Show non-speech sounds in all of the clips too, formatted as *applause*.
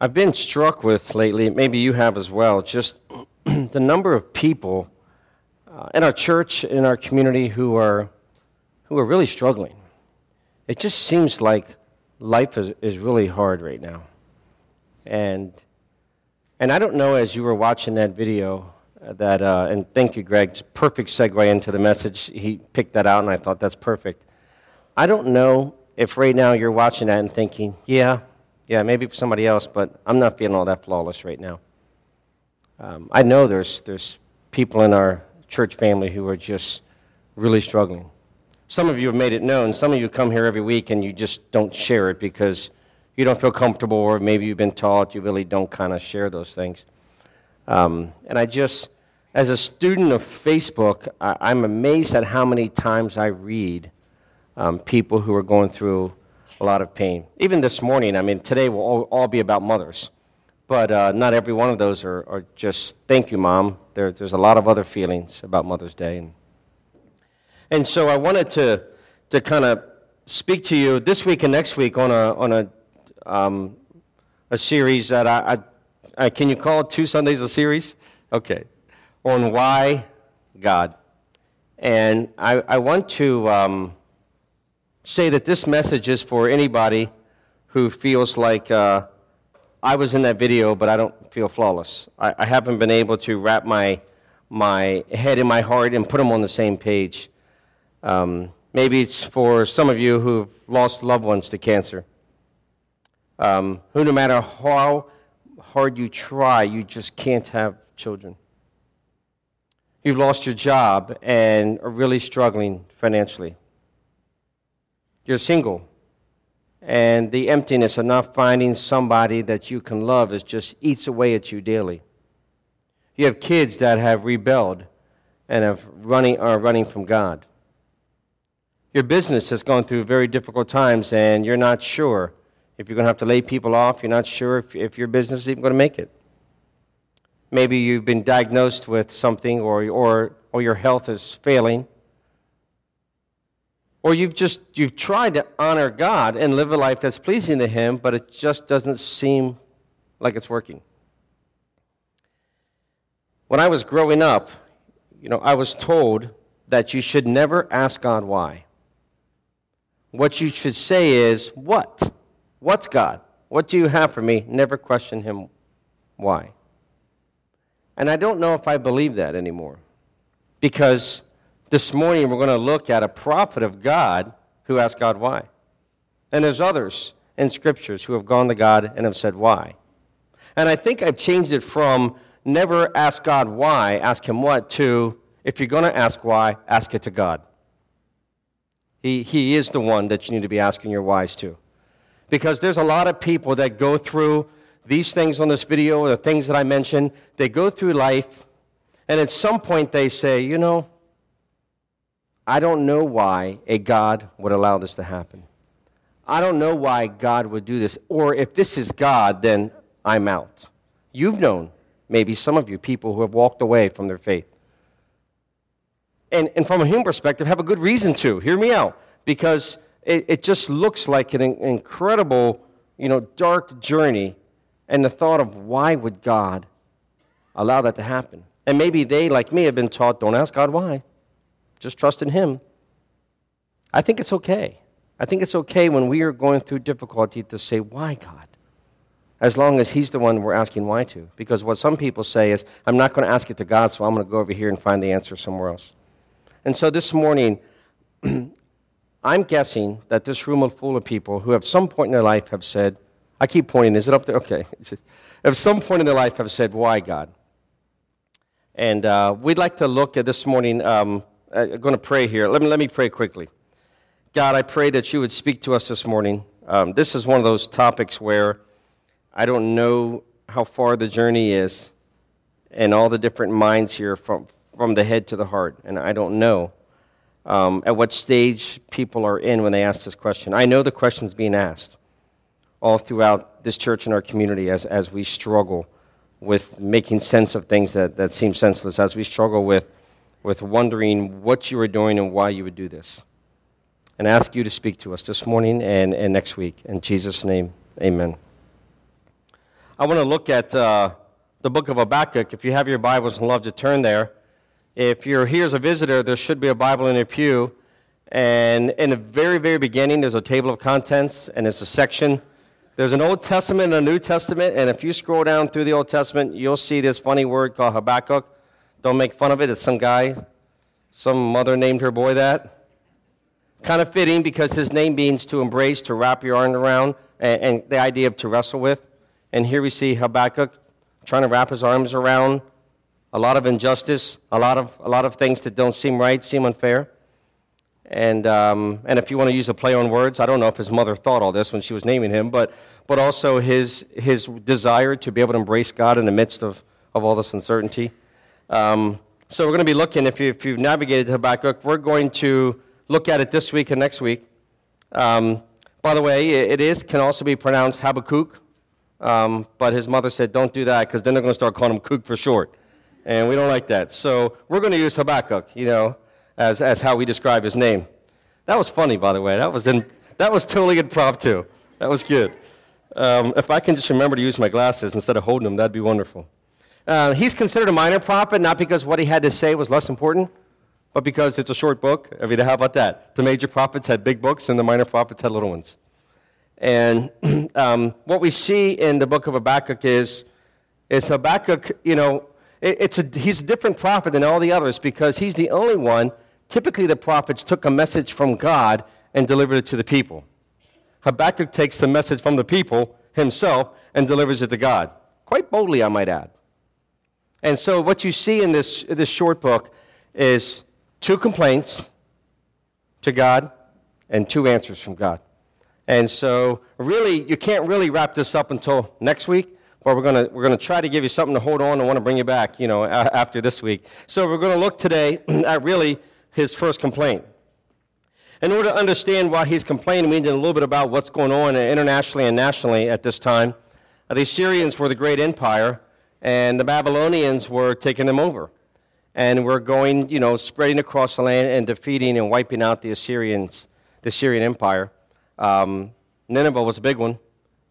I've been struck with lately, maybe you have as well, just *clears throat* the number of people uh, in our church, in our community, who are, who are really struggling. It just seems like life is, is really hard right now. And, and I don't know, as you were watching that video, uh, that, uh, and thank you, Greg, perfect segue into the message. He picked that out, and I thought that's perfect. I don't know if right now you're watching that and thinking, yeah, yeah, maybe for somebody else, but I'm not feeling all that flawless right now. Um, I know there's, there's people in our church family who are just really struggling. Some of you have made it known. Some of you come here every week and you just don't share it because you don't feel comfortable, or maybe you've been taught you really don't kind of share those things. Um, and I just, as a student of Facebook, I, am amazed at how many times I read um, people who are going through a lot of pain. Even this morning, I mean, today will all, all be about mothers, but uh, not every one of those are, are just thank you, mom. There, there's a lot of other feelings about Mother's Day. And, and so I wanted to, to kind of speak to you this week and next week on a, on a, um, a series that I, I, I, can you call it two Sundays a series? Okay. On why God. And I, I want to. Um, say that this message is for anybody who feels like uh, I was in that video, but I don't feel flawless. I, I, haven't been able to wrap my, my head in my heart and put them on the same page. Um, maybe it's for some of you who've lost loved ones to cancer, um, who no matter how hard you try, you just can't have children. You've lost your job and are really struggling financially you're single, and the emptiness of not finding somebody that you can love is just eats away at you daily. You have kids that have rebelled and have running, are running from God. Your business has gone through very difficult times, and you're not sure if you're going to have to lay people off. You're not sure if, if your business is even going to make it. Maybe you've been diagnosed with something, or, or, or your health is failing or you've just you've tried to honor God and live a life that's pleasing to him, but it just doesn't seem like it's working. When I was growing up, you know, I was told that you should never ask God why. What you should say is, What? What's God? What do you have for me? Never question him why. And I don't know if I believe that anymore. Because this morning, we're going to look at a prophet of God who asked God why. And there's others in scriptures who have gone to God and have said why. And I think I've changed it from never ask God why, ask Him what, to if you're going to ask why, ask it to God. He, he is the one that you need to be asking your whys to. Because there's a lot of people that go through these things on this video, or the things that I mentioned, they go through life, and at some point they say, you know, I don't know why a God would allow this to happen. I don't know why God would do this. Or if this is God, then I'm out. You've known, maybe some of you, people who have walked away from their faith. And, and from a human perspective, have a good reason to. Hear me out. Because it, it just looks like an incredible, you know, dark journey. And the thought of why would God allow that to happen? And maybe they, like me, have been taught don't ask God why. Just trust in Him. I think it's okay. I think it's okay when we are going through difficulty to say, Why, God? As long as He's the one we're asking why to. Because what some people say is, I'm not going to ask it to God, so I'm going to go over here and find the answer somewhere else. And so this morning, *clears throat* I'm guessing that this room is full of people who, at some point in their life, have said, I keep pointing, is it up there? Okay. *laughs* at some point in their life, have said, Why, God? And uh, we'd like to look at this morning. Um, I'm uh, going to pray here. Let me, let me pray quickly. God, I pray that you would speak to us this morning. Um, this is one of those topics where I don't know how far the journey is and all the different minds here from, from the head to the heart. And I don't know um, at what stage people are in when they ask this question. I know the question's being asked all throughout this church and our community as, as we struggle with making sense of things that, that seem senseless, as we struggle with with wondering what you were doing and why you would do this. And ask you to speak to us this morning and, and next week. In Jesus' name, amen. I want to look at uh, the book of Habakkuk. If you have your Bibles, I'd love to turn there. If you're here as a visitor, there should be a Bible in your pew. And in the very, very beginning, there's a table of contents, and it's a section. There's an Old Testament and a New Testament, and if you scroll down through the Old Testament, you'll see this funny word called Habakkuk. Don't make fun of it. It's some guy, some mother named her boy that. Kind of fitting because his name means to embrace, to wrap your arm around, and, and the idea of to wrestle with. And here we see Habakkuk trying to wrap his arms around a lot of injustice, a lot of, a lot of things that don't seem right, seem unfair. And, um, and if you want to use a play on words, I don't know if his mother thought all this when she was naming him, but, but also his, his desire to be able to embrace God in the midst of, of all this uncertainty. Um, so we're going to be looking, if, you, if you've navigated Habakkuk, we're going to look at it this week and next week. Um, by the way, it is can also be pronounced Habakkuk, um, but his mother said, don't do that because then they're going to start calling him Kook for short. And we don't like that. So we're going to use Habakkuk, you know, as, as how we describe his name. That was funny, by the way. That was, in, that was totally impromptu. That was good. Um, if I can just remember to use my glasses instead of holding them, that'd be wonderful. Uh, he's considered a minor prophet, not because what he had to say was less important, but because it's a short book. I mean, how about that? The major prophets had big books, and the minor prophets had little ones. And *clears throat* um, what we see in the book of Habakkuk is, is Habakkuk, you know, it, it's a, he's a different prophet than all the others because he's the only one. Typically, the prophets took a message from God and delivered it to the people. Habakkuk takes the message from the people himself and delivers it to God. Quite boldly, I might add. And so, what you see in this, this short book is two complaints to God and two answers from God. And so, really, you can't really wrap this up until next week, but we're going we're gonna try to give you something to hold on and want to bring you back, you know, after this week. So, we're going to look today *clears throat* at really his first complaint. In order to understand why he's complaining, we need a little bit about what's going on internationally and nationally at this time. Uh, the Assyrians were the great empire, and the Babylonians were taking them over. And we're going, you know, spreading across the land and defeating and wiping out the Assyrians, the Assyrian Empire. Um, Nineveh was a big one.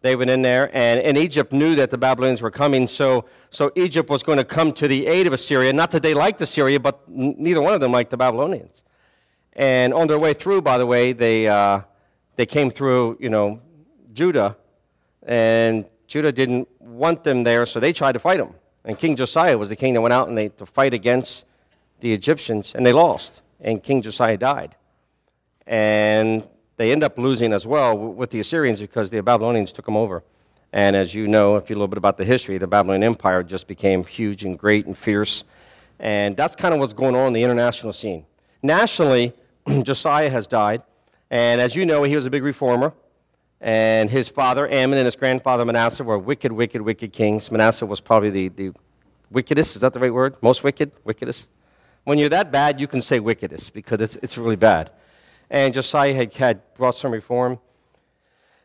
They went in there, and, and Egypt knew that the Babylonians were coming, so, so Egypt was going to come to the aid of Assyria. Not that they liked Assyria, but n- neither one of them liked the Babylonians. And on their way through, by the way, they, uh, they came through, you know, Judah, and Judah didn't want them there, so they tried to fight them. And King Josiah was the king that went out and they to fight against the Egyptians, and they lost. And King Josiah died. And they end up losing as well with the Assyrians because the Babylonians took them over. And as you know, if you a little bit about the history, the Babylonian Empire just became huge and great and fierce. And that's kind of what's going on in the international scene. Nationally, *clears throat* Josiah has died. And as you know, he was a big reformer. And his father, Amon, and his grandfather, Manasseh, were wicked, wicked, wicked kings. Manasseh was probably the, the wickedest. Is that the right word? Most wicked? Wickedest? When you're that bad, you can say wickedest because it's, it's really bad. And Josiah had, had brought some reform.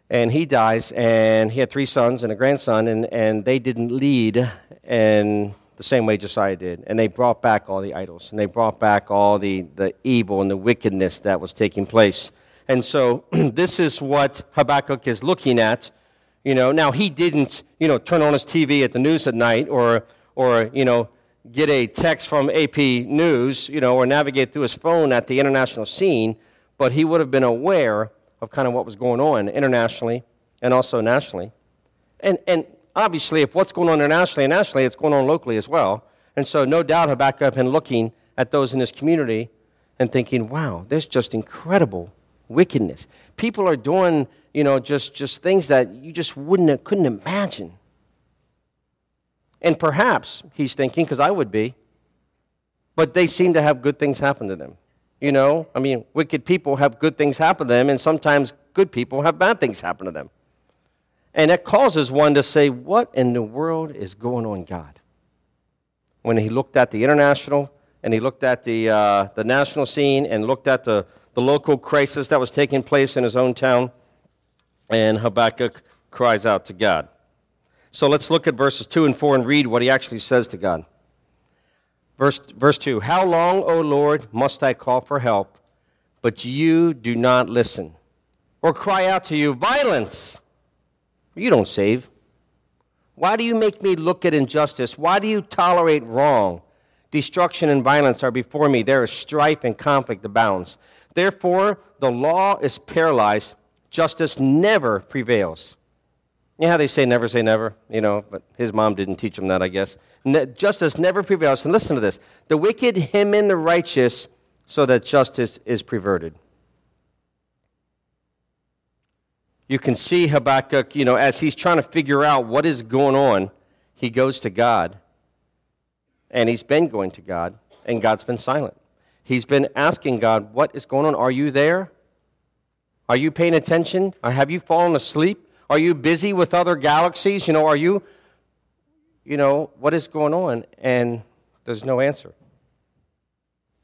And he dies, and he had three sons and a grandson, and, and they didn't lead in the same way Josiah did. And they brought back all the idols, and they brought back all the, the evil and the wickedness that was taking place. And so *clears throat* this is what Habakkuk is looking at. You know, now he didn't, you know, turn on his TV at the news at night or, or you know, get a text from AP News, you know, or navigate through his phone at the international scene but he would have been aware of kind of what was going on internationally and also nationally. And, and obviously, if what's going on internationally and nationally, it's going on locally as well. And so, no doubt, Habakkuk had been looking at those in his community and thinking, wow, there's just incredible wickedness. People are doing, you know, just, just things that you just wouldn't couldn't imagine. And perhaps he's thinking, because I would be, but they seem to have good things happen to them. You know, I mean, wicked people have good things happen to them, and sometimes good people have bad things happen to them. And that causes one to say, What in the world is going on, God? When he looked at the international and he looked at the, uh, the national scene and looked at the, the local crisis that was taking place in his own town, and Habakkuk cries out to God. So let's look at verses 2 and 4 and read what he actually says to God. Verse, verse 2 How long, O Lord, must I call for help, but you do not listen? Or cry out to you, Violence! You don't save. Why do you make me look at injustice? Why do you tolerate wrong? Destruction and violence are before me. There is strife and conflict abounds. Therefore, the law is paralyzed. Justice never prevails. You know how they say never say never? You know, but his mom didn't teach him that, I guess. Ne- justice never prevails. And listen to this the wicked him in the righteous so that justice is perverted. You can see Habakkuk, you know, as he's trying to figure out what is going on, he goes to God. And he's been going to God, and God's been silent. He's been asking God, What is going on? Are you there? Are you paying attention? Or have you fallen asleep? Are you busy with other galaxies? You know, are you, you know, what is going on? And there's no answer.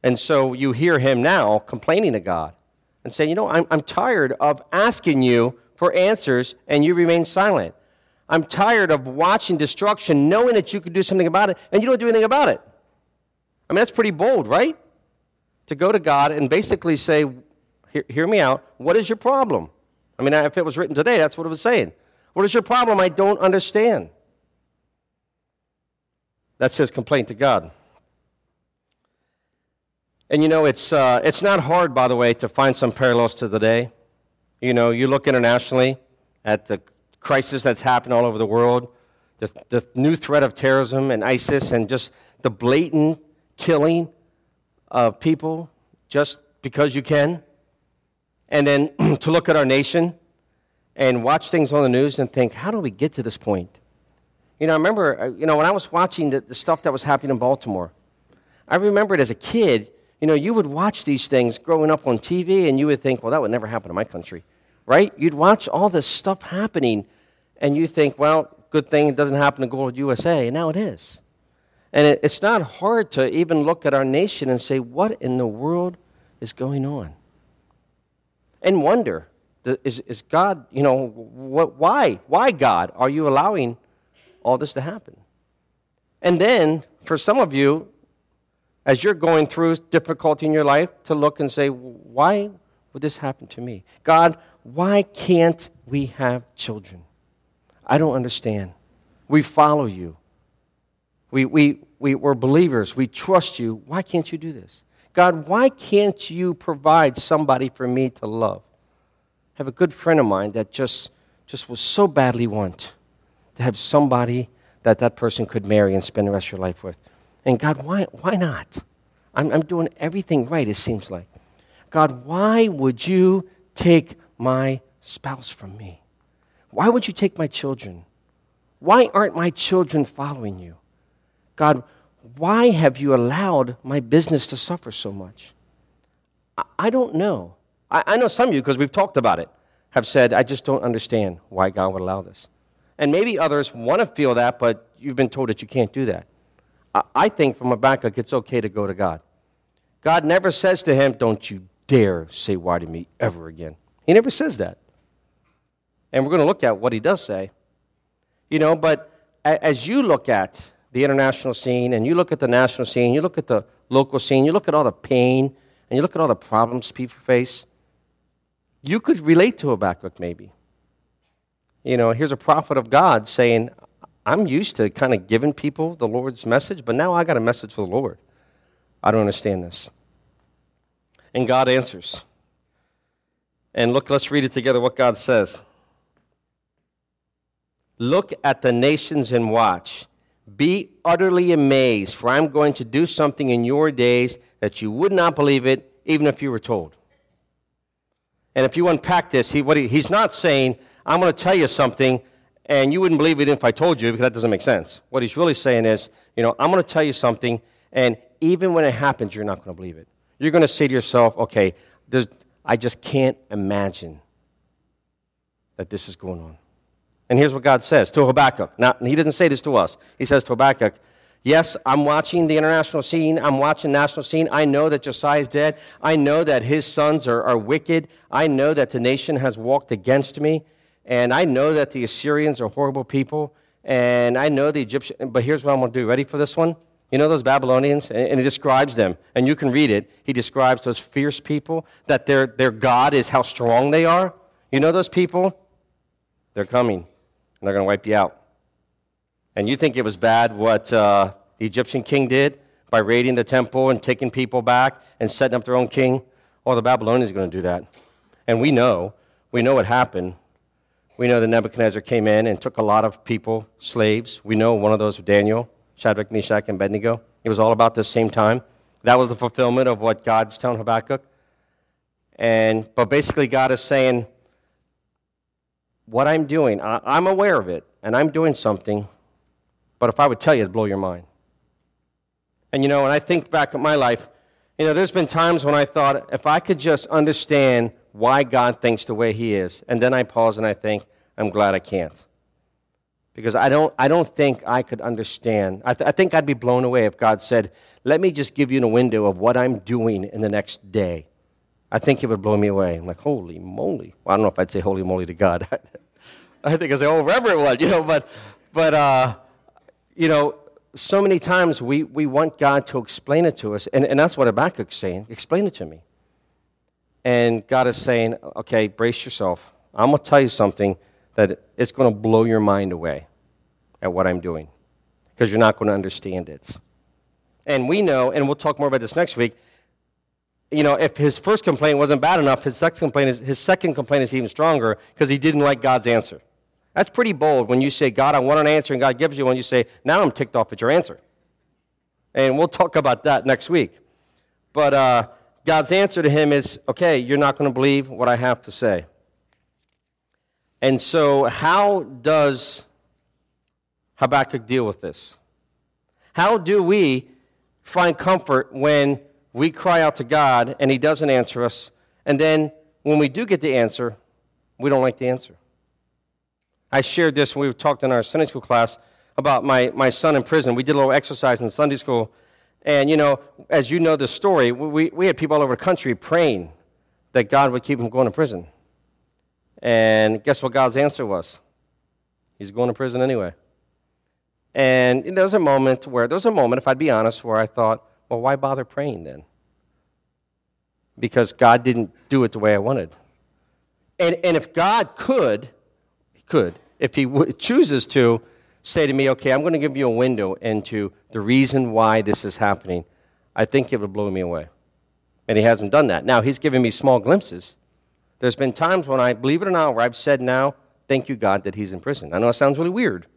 And so you hear him now complaining to God and saying, You know, I'm, I'm tired of asking you for answers and you remain silent. I'm tired of watching destruction, knowing that you could do something about it, and you don't do anything about it. I mean, that's pretty bold, right? To go to God and basically say, Hear, hear me out. What is your problem? I mean, if it was written today, that's what it was saying. What is your problem? I don't understand. That's his complaint to God. And you know, it's, uh, it's not hard, by the way, to find some parallels to today. You know, you look internationally at the crisis that's happened all over the world, the, the new threat of terrorism and ISIS, and just the blatant killing of people just because you can and then *clears throat* to look at our nation and watch things on the news and think, how do we get to this point? You know, I remember, uh, you know, when I was watching the, the stuff that was happening in Baltimore, I remembered as a kid, you know, you would watch these things growing up on TV and you would think, well, that would never happen in my country, right? You'd watch all this stuff happening and you think, well, good thing it doesn't happen to Gold USA, and now it is. And it, it's not hard to even look at our nation and say, what in the world is going on? and wonder is, is God, you know, what, why? Why, God, are you allowing all this to happen? And then, for some of you, as you're going through difficulty in your life, to look and say, why would this happen to me? God, why can't we have children? I don't understand. We follow you. We, we, we, we're believers. We trust you. Why can't you do this? God, why can't you provide somebody for me to love? I have a good friend of mine that just, just was so badly want to have somebody that that person could marry and spend the rest of your life with. And God, why, why not? I'm, I'm doing everything right, it seems like. God, why would you take my spouse from me? Why would you take my children? Why aren't my children following you? God, why have you allowed my business to suffer so much? I, don't know. I, I know some of you, because we've talked about it, have said, I just don't understand why God would allow this. And maybe others want to feel that, but you've been told that you can't do that. I, I think from a Habakkuk, it's okay to go to God. God never says to him, Don't you dare say why to me ever again. He never says that. And we're going to look at what he does say. You know, but as you look at the international scene and you look at the national scene, you look at the local scene, you look at all the pain and you look at all the problems people face, you could relate to Habakkuk maybe. You know, here's a prophet of God saying, I'm used to kind of giving people the Lord's message, but now I got a message for the Lord. I don't understand this. And God answers. And look, let's read it together what God says. Look at the nations and watch be utterly amazed, for I'm going to do something in your days that you would not believe it, even if you were told. And if you unpack this, he, he, he's not saying, I'm going to tell you something, and you wouldn't believe it if I told you, because that doesn't make sense. What he's really saying is, you know, I'm going to tell you something, and even when it happens, you're not going to believe it. You're going to say to yourself, okay, I just can't imagine that this is going on. And here's what God says to Habakkuk. Now, he doesn't say this to us. He says to Habakkuk, Yes, I'm watching the international scene. I'm watching the national scene. I know that Josiah is dead. I know that his sons are, are wicked. I know that the nation has walked against me. And I know that the Assyrians are horrible people. And I know the Egyptians. But here's what I'm going to do. Ready for this one? You know those Babylonians? And he describes them. And you can read it. He describes those fierce people, that their, their God is how strong they are. You know those people? They're coming. They're going to wipe you out. And you think it was bad what uh, the Egyptian king did by raiding the temple and taking people back and setting up their own king? Well, the Babylonians are going to do that. And we know, we know what happened. We know that Nebuchadnezzar came in and took a lot of people, slaves. We know one of those was Daniel, Shadrach, Meshach, and Abednego. It was all about the same time. That was the fulfillment of what God's telling Habakkuk. And, but basically, God is saying, What I'm doing, I, I'm aware of it, and I'm doing something, but if I would tell you, it'd blow your mind. And you know, when I think back at my life, you know, there's been times when I thought, if I could just understand why God thinks the way He is, and then I pause and I think, I'm glad I can't. Because I don't, I don't think I could understand. I, th- I think I'd be blown away if God said, Let me just give you a window of what I'm doing in the next day. I think it would blow me away. I'm like, Holy moly. Well, I don't know if I'd say holy moly to God. *laughs* I think I'd say, Oh, Reverend one, you know, but, but uh, you know, so many times we, we want God to explain it to us, and, and that's what Habakkuk's saying. Explain it to me. And God is saying, okay, brace yourself. I'm going to tell you something that it's going to blow your mind away at what I'm doing because you're not going to understand it. And we know, and we'll talk more about this next week, you know, if his first complaint wasn't bad enough, his second complaint is, his second complaint is even stronger because he didn't like God's answer. That's pretty bold when you say, God, I want an answer, and God gives you one. You say, now I'm ticked off at your answer. And we'll talk about that next week. But uh, God's answer to him is, okay, you're not going to believe what I have to say. And so, how does Habakkuk deal with this? How do we find comfort when we cry out to God and he doesn't answer us, and then when we do get the answer, we don't like the answer? I shared this when we talked in our Sunday school class about my, my son in prison. We did a little exercise in Sunday school. And, you know, as you know the story, we, we had people all over the country praying that God would keep him going to prison. And guess what God's answer was? He's going to prison anyway. And there was a moment where, there was a moment, if I'd be honest, where I thought, well, why bother praying then? Because God didn't do it the way I wanted. And, and if God could, He could, if he w- chooses to, say to me, okay, I'm going to give you a window into the reason why this is happening, I think it would blow me away. And he hasn't done that. Now, he's given me small glimpses. There's been times when I, believe it or not, where I've said now, thank you, God, that he's in prison. I know it sounds really weird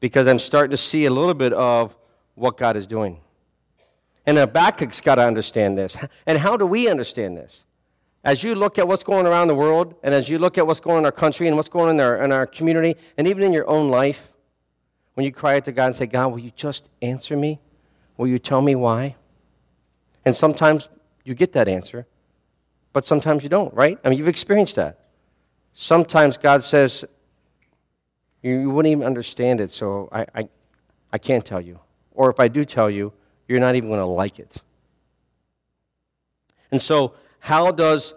because I'm starting to see a little bit of what God is doing. And Habakkuk's got to understand this. And how do we understand this? As you look at what's going around the world, and as you look at what's going on in our country and what's going on in our, in our community, and even in your own life, when you cry out to God and say, God, will you just answer me? Will you tell me why? And sometimes you get that answer, but sometimes you don't, right? I mean, you've experienced that. Sometimes God says, you wouldn't even understand it, so I, I, I can't tell you. Or if I do tell you, you're not even going to like it. And so how does,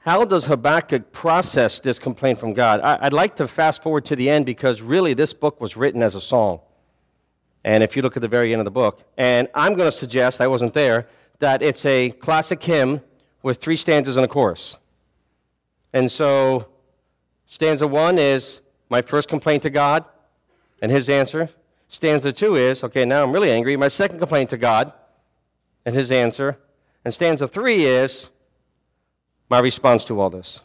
how does Habakkuk process this complaint from God? I, I'd like to fast forward to the end because really this book was written as a song. And if you look at the very end of the book, and I'm going to suggest, I wasn't there, that it's a classic hymn with three stanzas and a chorus. And so, stanza one is my first complaint to God and his answer. Stanza two is, okay, now I'm really angry, my second complaint to God and his answer. And stanza three is, my response to all this.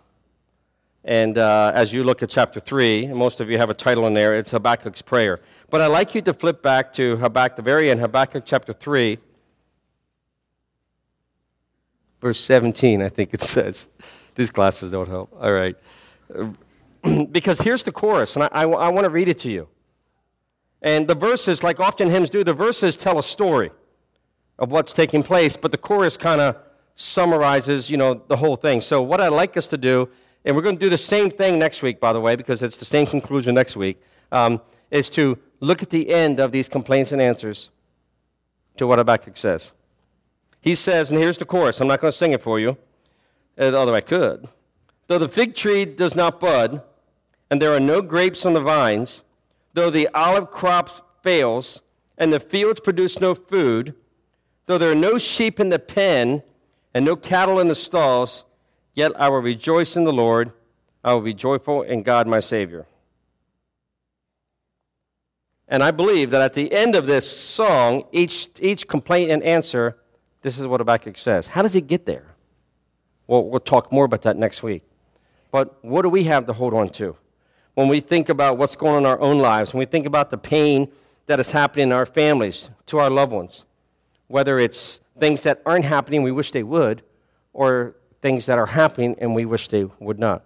And uh, as you look at chapter 3, most of you have a title in there, it's Habakkuk's prayer. But I'd like you to flip back to Habakkuk, the very end, Habakkuk chapter 3, verse 17, I think it says. These glasses don't help. All right. *clears throat* because here's the chorus, and I, I, I want to read it to you. And the verses, like often hymns do, the verses tell a story of what's taking place, but the chorus kind of summarizes, you know, the whole thing. So what I'd like us to do, and we're going to do the same thing next week, by the way, because it's the same conclusion next week, um, is to look at the end of these complaints and answers to what Habakkuk says. He says, and here's the chorus. I'm not going to sing it for you, uh, although I could. Though the fig tree does not bud, and there are no grapes on the vines, though the olive crop fails, and the fields produce no food, though there are no sheep in the pen, and no cattle in the stalls, yet I will rejoice in the Lord. I will be joyful in God my Savior. And I believe that at the end of this song, each, each complaint and answer, this is what Habakkuk says. How does he get there? Well, we'll talk more about that next week. But what do we have to hold on to? When we think about what's going on in our own lives, when we think about the pain that is happening in our families, to our loved ones, whether it's things that aren't happening, we wish they would, or things that are happening and we wish they would not.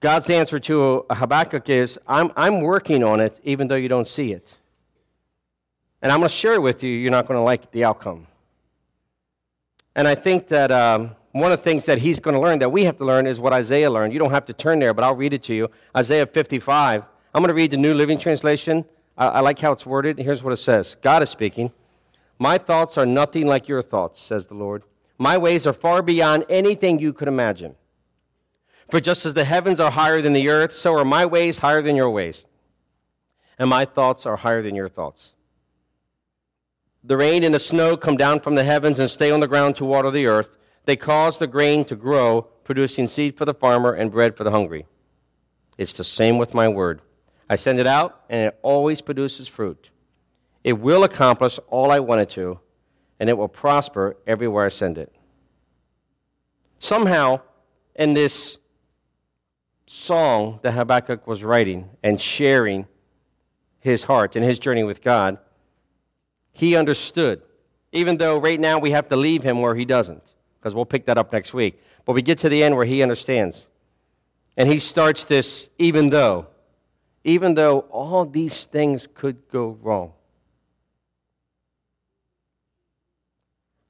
God's answer to Habakkuk is I'm, I'm working on it even though you don't see it. And I'm going to share it with you. You're not going to like the outcome. And I think that um, one of the things that he's going to learn, that we have to learn, is what Isaiah learned. You don't have to turn there, but I'll read it to you. Isaiah 55. I'm going to read the New Living Translation. I, I like how it's worded. Here's what it says God is speaking. My thoughts are nothing like your thoughts, says the Lord. My ways are far beyond anything you could imagine. For just as the heavens are higher than the earth, so are my ways higher than your ways, and my thoughts are higher than your thoughts. The rain and the snow come down from the heavens and stay on the ground to water the earth. They cause the grain to grow, producing seed for the farmer and bread for the hungry. It's the same with my word. I send it out, and it always produces fruit. It will accomplish all I want it to, and it will prosper everywhere I send it. Somehow, in this song that Habakkuk was writing and sharing his heart and his journey with God, he understood. Even though right now we have to leave him where he doesn't, because we'll pick that up next week. But we get to the end where he understands. And he starts this, even though, even though all these things could go wrong.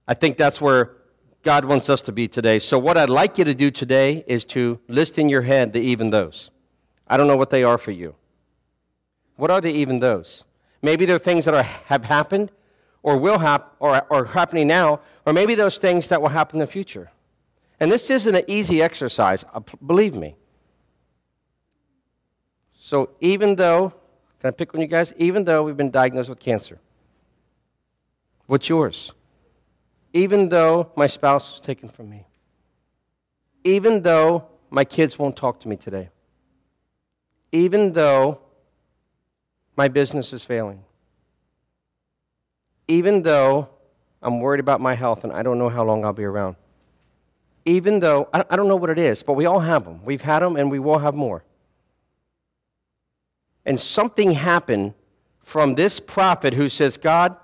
I think that's where God wants us to be today. So, what I'd like you to do today is to list in your head the even those. I don't know what they are for you. What are the even those? Maybe they're things that are, have happened or will happen or are happening now, or maybe those things that will happen in the future. And this isn't an easy exercise, uh, believe me. So, even though, can I pick on you guys? Even though we've been diagnosed with cancer, what's yours? even though my spouse was taken from me, even though my kids won't talk to me today, even though my business is failing, even though I'm worried about my health and I don't know how long I'll be around, even though I don't know what it is, but we all have them. We've had them and we will have more. And something happened from this prophet who says, God,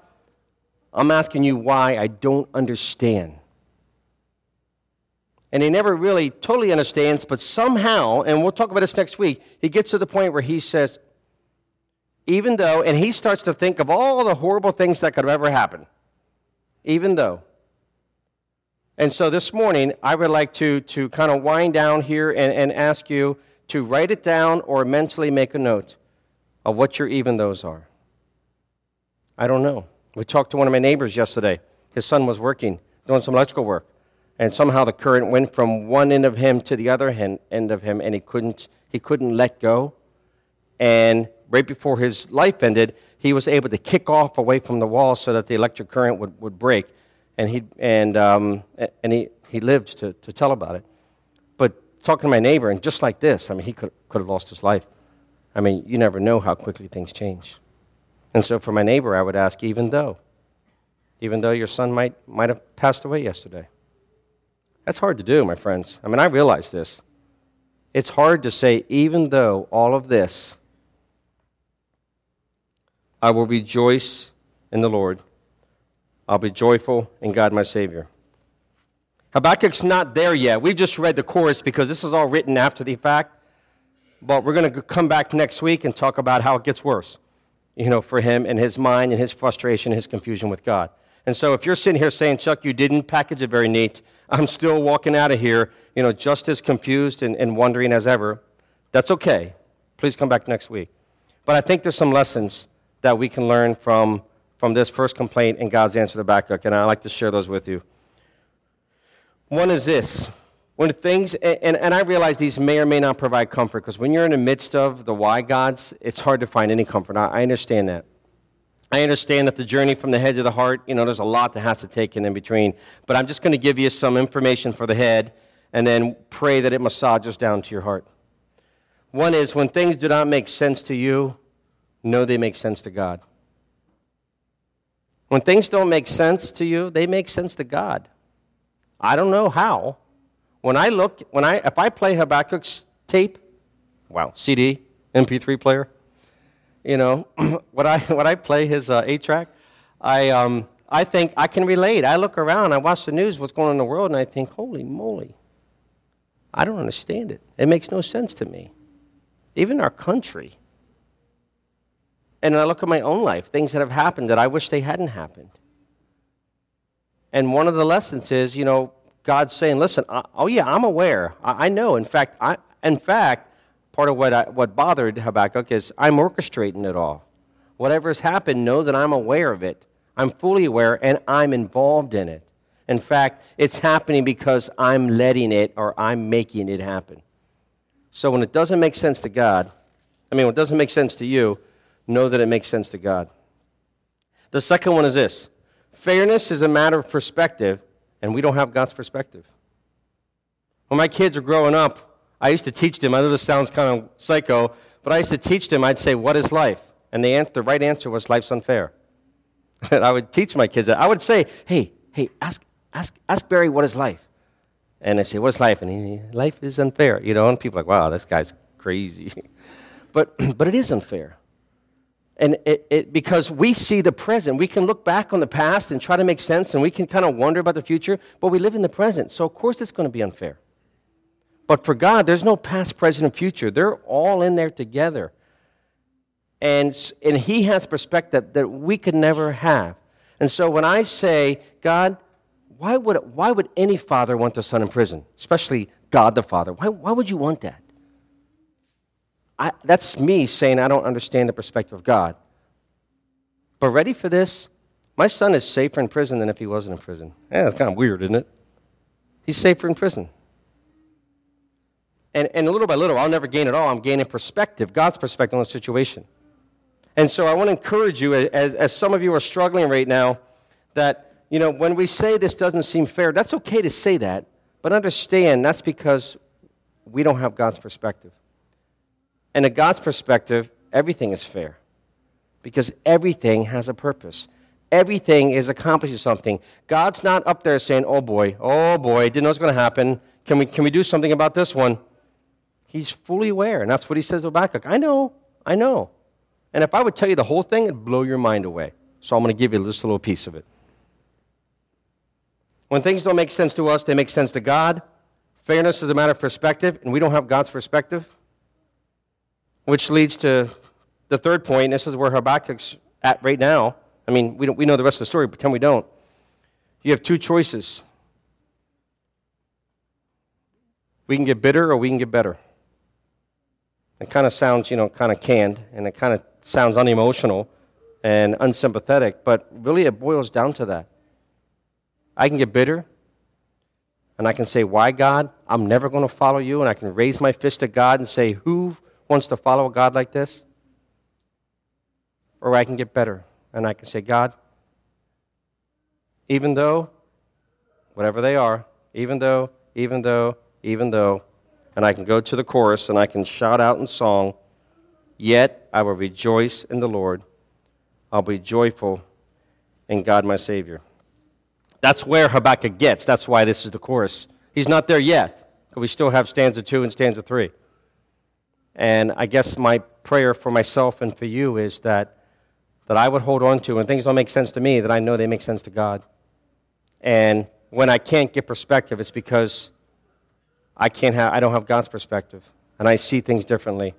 I'm asking you why I don't understand. And he never really totally understands, but somehow, and we'll talk about this next week, he gets to the point where he says, even though, and he starts to think of all the horrible things that could have ever happened, even though. And so this morning, I would like to, to kind of wind down here and, and ask you to write it down or mentally make a note of what your even those are. I don't know. We talked to one of my neighbors yesterday. His son was working, doing some electrical work, and somehow the current went from one end of him to the other end of him, and he couldn't, he couldn't let go. And right before his life ended, he was able to kick off away from the wall so that the electric current would, would break. And, he, and, um, and he, he lived to, to tell about it. But talking to my neighbor, and just like this, I mean, he could, could have lost his life. I mean, you never know how quickly things change. And so for my neighbor, I would ask, even though, even though your son might, might have passed away yesterday. That's hard to do, my friends. I mean, I realize this. It's hard to say, even though all of this, I will rejoice in the Lord. I'll be joyful in God my Savior. Habakkuk's not there yet. We've just read the chorus because this is all written after the fact. But we're going to come back next week and talk about how it gets worse you know, for him and his mind and his frustration, his confusion with God. And so if you're sitting here saying, Chuck, you didn't package it very neat, I'm still walking out of here, you know, just as confused and, and wondering as ever, that's okay. Please come back next week. But I think there's some lessons that we can learn from, from this first complaint and God's answer to Habakkuk, and I'd like to share those with you. One is this when things, and, and I realize these may or may not provide comfort because when you're in the midst of the why gods, it's hard to find any comfort. I, I understand that. I understand that the journey from the head to the heart, you know, there's a lot that has to take in, in between. But I'm just going to give you some information for the head and then pray that it massages down to your heart. One is when things do not make sense to you, know they make sense to God. When things don't make sense to you, they make sense to God. I don't know how. When I look, when I, if I play Habakkuk's tape, wow, CD, MP3 player, you know, *clears throat* when I, when I play his uh, 8 track, I, um, I think I can relate. I look around, I watch the news, what's going on in the world, and I think, holy moly, I don't understand it. It makes no sense to me. Even our country. And I look at my own life, things that have happened that I wish they hadn't happened. And one of the lessons is, you know, God's saying, listen, I, oh yeah, I'm aware. I, I know. In fact, I, in fact, part of what, I, what bothered Habakkuk is I'm orchestrating it all. Whatever has happened, know that I'm aware of it. I'm fully aware and I'm involved in it. In fact, it's happening because I'm letting it or I'm making it happen. So when it doesn't make sense to God, I mean, when it doesn't make sense to you, know that it makes sense to God. The second one is this fairness is a matter of perspective, and we don't have God's perspective. When my kids were growing up, I used to teach them, I know this sounds kind of psycho, but I used to teach them, I'd say, What is life? And the, answer, the right answer was, Life's unfair. *laughs* and I would teach my kids that. I would say, Hey, hey, ask, ask, ask Barry, what is life? And I say, What's life? And he, life is unfair. You know, and people are like, Wow, this guy's crazy. *laughs* but, *clears throat* but it is unfair. And it, it, because we see the present, we can look back on the past and try to make sense, and we can kind of wonder about the future, but we live in the present. So, of course, it's going to be unfair. But for God, there's no past, present, and future. They're all in there together. And, and He has perspective that we could never have. And so when I say, God, why would, why would any father want their son in prison, especially God the Father? Why, why would you want that? I, that's me saying I don't understand the perspective of God. But ready for this? My son is safer in prison than if he wasn't in prison. Yeah, that's kind of weird, isn't it? He's safer in prison. And, and little by little, I'll never gain it all. I'm gaining perspective, God's perspective on the situation. And so I want to encourage you, as, as some of you are struggling right now, that, you know, when we say this doesn't seem fair, that's okay to say that, but understand that's because we don't have God's perspective. And in God's perspective, everything is fair because everything has a purpose. Everything is accomplishing something. God's not up there saying, oh boy, oh boy, didn't know what's going to happen. Can we, can we do something about this one? He's fully aware, and that's what he says to Habakkuk. I know, I know. And if I would tell you the whole thing, it'd blow your mind away. So I'm going to give you a little piece of it. When things don't make sense to us, they make sense to God. Fairness is a matter of perspective, and we don't have God's perspective. Which leads to the third point, this is where Habakkuk's at right now. I mean, we, don't, we know the rest of the story, pretend we don't. You have two choices. We can get bitter or we can get better. It kind of sounds, you know, kind of canned, and it kind of sounds unemotional and unsympathetic, but really it boils down to that. I can get bitter, and I can say, Why, God? I'm never going to follow you, and I can raise my fist at God and say, Who wants to follow a God like this? Or I can get better and I can say, God, even though, whatever they are, even though, even though, even though, and I can go to the chorus and I can shout out in song, yet I will rejoice in the Lord. I'll be joyful in God my Savior. That's where Habakkuk gets. That's why this is the chorus. He's not there yet, because we still have stanza two and stanza three. And I guess my prayer for myself and for you is that, that I would hold on to, when things don't make sense to me, that I know they make sense to God. And when I can't get perspective, it's because I, can't have, I don't have God's perspective, and I see things differently.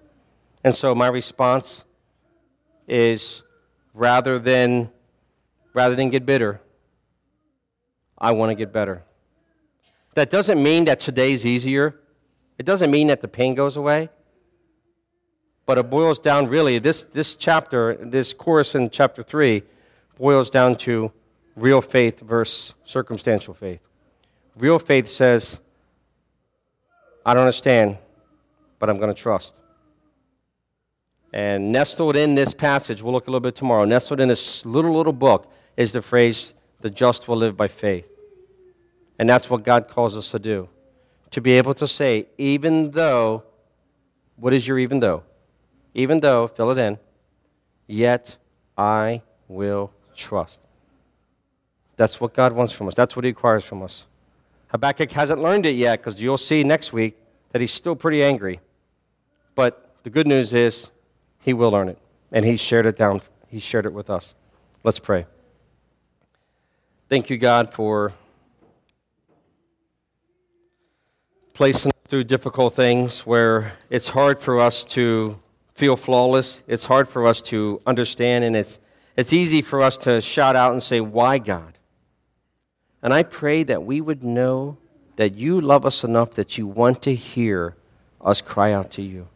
And so my response is rather than, rather than get bitter, I want to get better. That doesn't mean that today's easier. It doesn't mean that the pain goes away. But it boils down really, this, this chapter, this chorus in chapter 3, boils down to real faith versus circumstantial faith. Real faith says, I don't understand, but I'm going to trust. And nestled in this passage, we'll look a little bit tomorrow, nestled in this little, little book is the phrase, the just will live by faith. And that's what God calls us to do. To be able to say, even though, what is your even though? Even though, fill it in, yet I will trust. That's what God wants from us. That's what He requires from us. Habakkuk hasn't learned it yet because you'll see next week that he's still pretty angry. But the good news is he will learn it, and he shared it down. He shared it with us. Let's pray. Thank you, God, for placing through difficult things where it's hard for us to feel flawless. It's hard for us to understand, and it's, it's easy for us to shout out and say, Why, God? And I pray that we would know that you love us enough that you want to hear us cry out to you.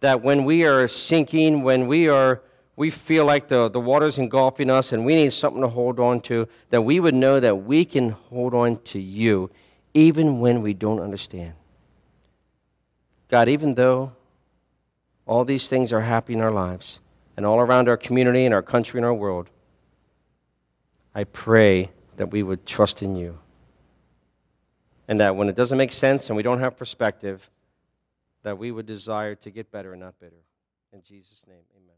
That when we are sinking, when we are we feel like the, the water's engulfing us and we need something to hold on to, that we would know that we can hold on to you even when we don't understand. God, even though all these things are happening in our lives and all around our community and our country and our world, I pray that we would trust in you. And that when it doesn't make sense and we don't have perspective, that we would desire to get better and not bitter. In Jesus' name, amen.